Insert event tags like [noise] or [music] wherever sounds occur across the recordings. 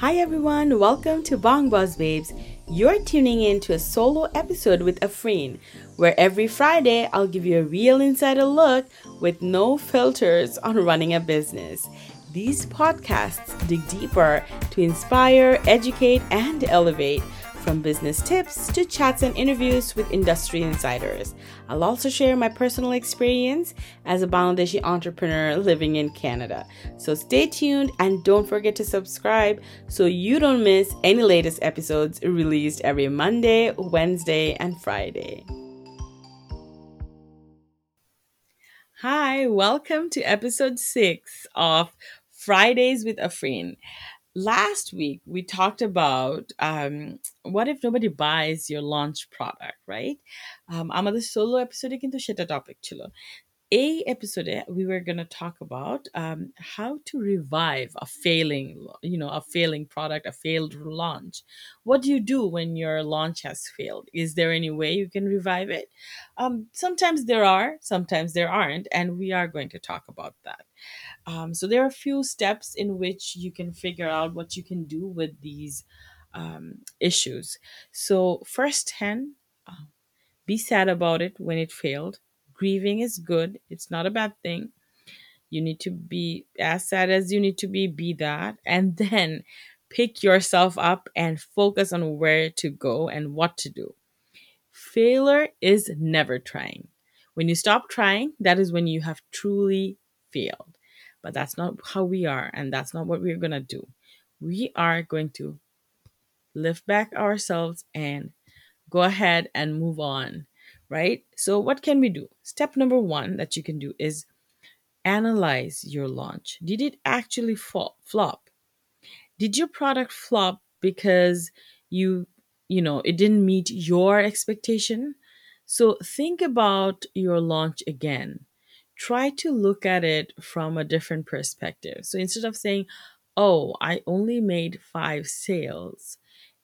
Hi everyone, welcome to Bong Buzz Babes. You're tuning in to a solo episode with Afreen, where every Friday I'll give you a real insider look with no filters on running a business. These podcasts dig deeper to inspire, educate, and elevate from business tips to chats and interviews with industry insiders. I'll also share my personal experience as a Bangladeshi entrepreneur living in Canada. So stay tuned and don't forget to subscribe so you don't miss any latest episodes released every Monday, Wednesday, and Friday. Hi, welcome to episode six of Fridays with Afreen last week we talked about um, what if nobody buys your launch product right um, আমাদের solo এপিসোডে কিন্তু সেটা topic ছিল a episode eh, we were going to talk about um, how to revive a failing you know a failing product a failed launch. What do you do when your launch has failed? Is there any way you can revive it? Um, sometimes there are sometimes there aren't and we are going to talk about that. Um, so there are a few steps in which you can figure out what you can do with these um, issues. So first 10 uh, be sad about it when it failed. Grieving is good. It's not a bad thing. You need to be as sad as you need to be, be that. And [laughs] then pick yourself up and focus on where to go and what to do. Failure is never trying. When you stop trying, that is when you have truly failed. But that's not how we are, and that's not what we're going to do. We are going to lift back ourselves and go ahead and move on, right? So, what can we do? Step number one that you can do is analyze your launch. Did it actually flop? Did your product flop because you, you know, it didn't meet your expectation? So, think about your launch again try to look at it from a different perspective. So instead of saying, oh, I only made five sales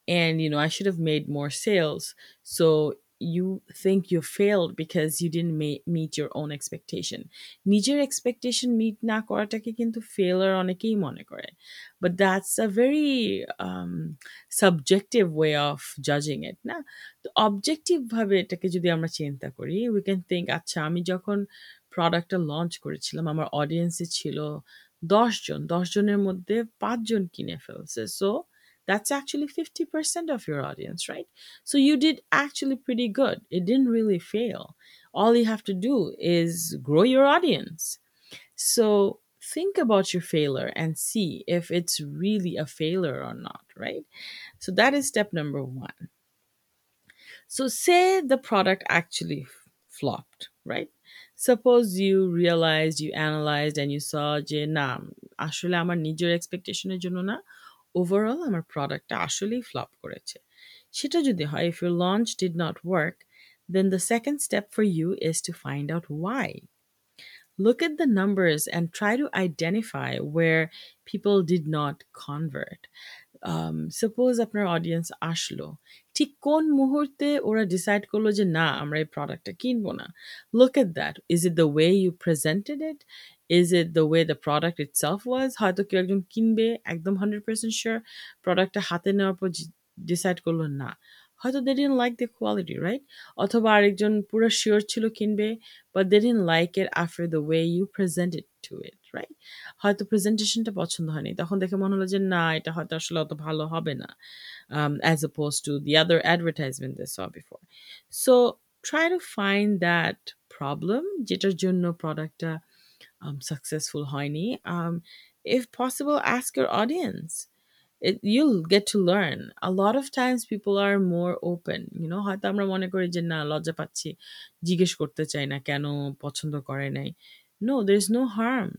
and, you know, I should have made more sales. So you think you failed because you didn't meet your own expectation নিজের expectation meet না করাটাকে কিন্তু failure অনেকেই মনে করে but that's a very um, subjective way of judging it না তো objective ভাবে এটাকে যদি আমরা চিন্তা করি we can think আচ্ছা আমি যখন প্রোডাক্টটা লঞ্চ করেছিলাম আমার অডিয়েন্সে ছিল দশজন দশজনের মধ্যে পাঁচজন কিনে ফেলছে so that's actually 50% of your audience, right? So you did actually pretty good. It didn't really fail. All you have to do is grow your audience. So think about your failure and see if it's really a failure or not, right? So that is step number one. So say the product actually flopped, right? Suppose you realized, you analyzed, and you saw যে না আসলে আমার নিজের এক্সপেকটেশনের জন্য না overall আমার প্রোডাক্টটা আসলেই ফ্লপ করেছে সেটা যদি হয় if your launch did not work then the second step for you is to find out why look at the numbers and try to identify where people did not convert suppose আপনার audience আসলো ঠিক কোন মুহূর্তে ওরা decide করল যে না আমরা এই প্রোডাক্টটা কিনবো না look at that is it the way you presented it is it the way the product itself was হয়তো কেউ একজন কিনবে, একদম হান্ড্রেড পার্সেন্ট শিওর প্রোডাক্টটা হাতে নেওয়ার পর ডিসাইড করল না। হয়তো they didn't like the quality right অথবা আরেকজন পুরো শিওর ছিল কিনবে but they didn't like it after the way you present it to it right হয়তো প্রেজেন্টেশনটা পছন্দ হয়নি। তখন দেখে মনে হলো যে, না, এটা হয়তো আসলে অত ভালো হবে না। As opposed to the other advertisement they saw before so try to find that problem যেটার জন্য প্রোডাক্টটা সাকসেসফুল হয়নি if possible ask your audience. It, you'll get to learn. A lot of times people are more open. You know হয়তো আমরা মনে করি যে না লজ্জা পাচ্ছি জিজ্ঞেস করতে চাই না কেন পছন্দ করে নাই। No there is no harm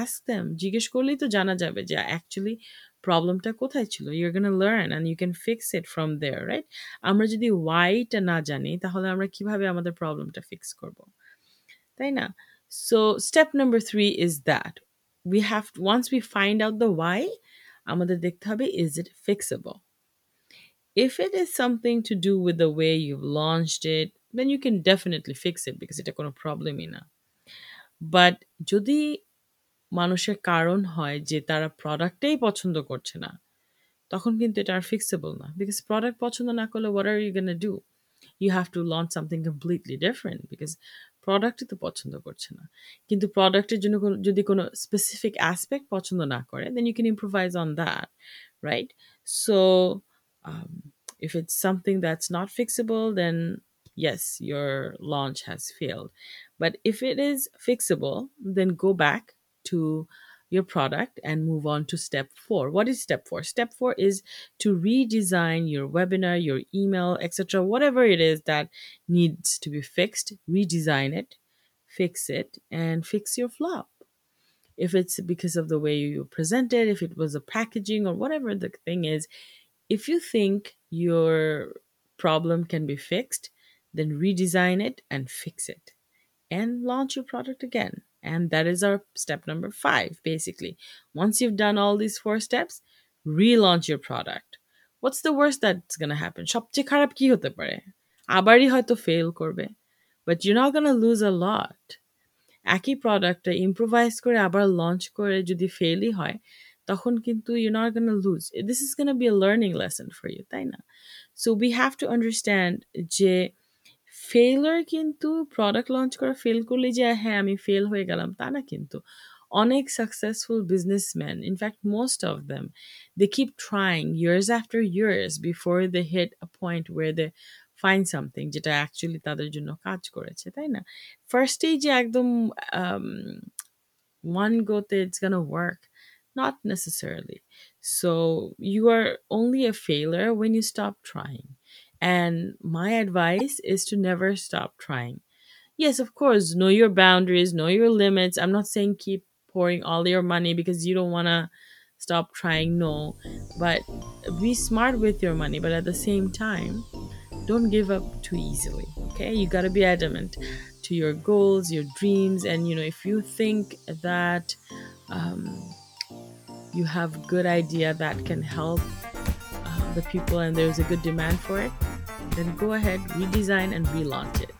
ask them জিজ্ঞেস করলেই তো জানা যাবে যে অ্যাকচুয়ালি প্রবলেমটা কোথায় ছিল? You're gonna learn and you can fix it from there right আমরা যদি ওয়াইটা না জানি তাহলে আমরা কীভাবে আমাদের প্রবলেমটা ফিক্স করব? তাই না? So step number three is that we have once we find out the why আমাদের দেখতে হবে is it fixable if it is something to do with the way you've launched it then you can definitely fix it because এটা কোনো প্রবলেমই না but যদি মানুষের কারণ হয় যে তারা প্রোডাক্টেই পছন্দ করছে না তখন কিন্তু এটা আর ফিক্সেবল না বিকজ প্রোডাক্ট পছন্দ না করলে what are you gonna do you have to launch something completely different because প্রোডাক্টই তো পছন্দ করছে না কিন্তু প্রোডাক্টের জন্য কোনো যদি কোনো স্পেসিফিক অ্যাসপেক্ট পছন্দ না করে then you can improvise on that right so if it's something that's not fixable then yes your launch has failed but if it is fixable then go back to your product and move on to step four. What is step four? Step four is to redesign your webinar, your email, etc. Whatever it is that needs to be fixed, redesign it, fix it, and fix your flop. If it's because of the way you present it, if it was a packaging or whatever the thing is, if you think your problem can be fixed, then redesign it and fix it and launch your product again. And that is our step number five, basically. Once you've done all these four steps, relaunch your product. What's the worst that's going to happen? সবচেয়ে খারাপ কি হতে পারে আবারই হয়তো fail করবে but you not gonna loose আ লট একই প্রোডাক্টটা improvise করে আবার লঞ্চ করে যদি ফেলই হয় তখন কিন্তু you not gonna loose this is gonna be a learning lesson for you তাই না so we have to understand যে ফেলার কিন্তু প্রোডাক্ট লঞ্চ করা ফেল করলে যে হ্যাঁ আমি ফেল হয়ে গেলাম তা না কিন্তু অনেক successful businessman in fact most of them they keep trying years after years before they hit a point where they fine something যেটা অ্যাকচুয়ালি তাদের জন্য কাজ করেছে তাই না ফার্স্টেই যে একদম ওয়ান গোতে it's gonna work not necessarily. So you are only a failure when you stop trying. And my advice is to never stop trying. Yes, of course, know your boundaries, know your limits. I'm not saying keep pouring all your money because you don't want to stop trying, no. But be smart with your money. But at the same time, don't give up too easily, okay? You got to be adamant to your goals, your dreams. And, you know, if you think that, um, you have good idea that can help uh, the people and there's a good demand for it then go ahead redesign and relaunch it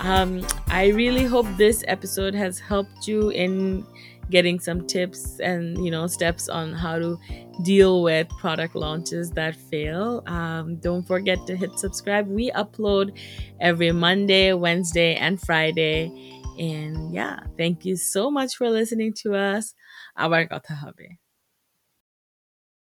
um, i really hope this episode has helped you in getting some tips and you know steps on how to deal with product launches that fail um, don't forget to hit subscribe we upload every monday wednesday and friday and yeah thank you so much for listening to us আবার কথা হবে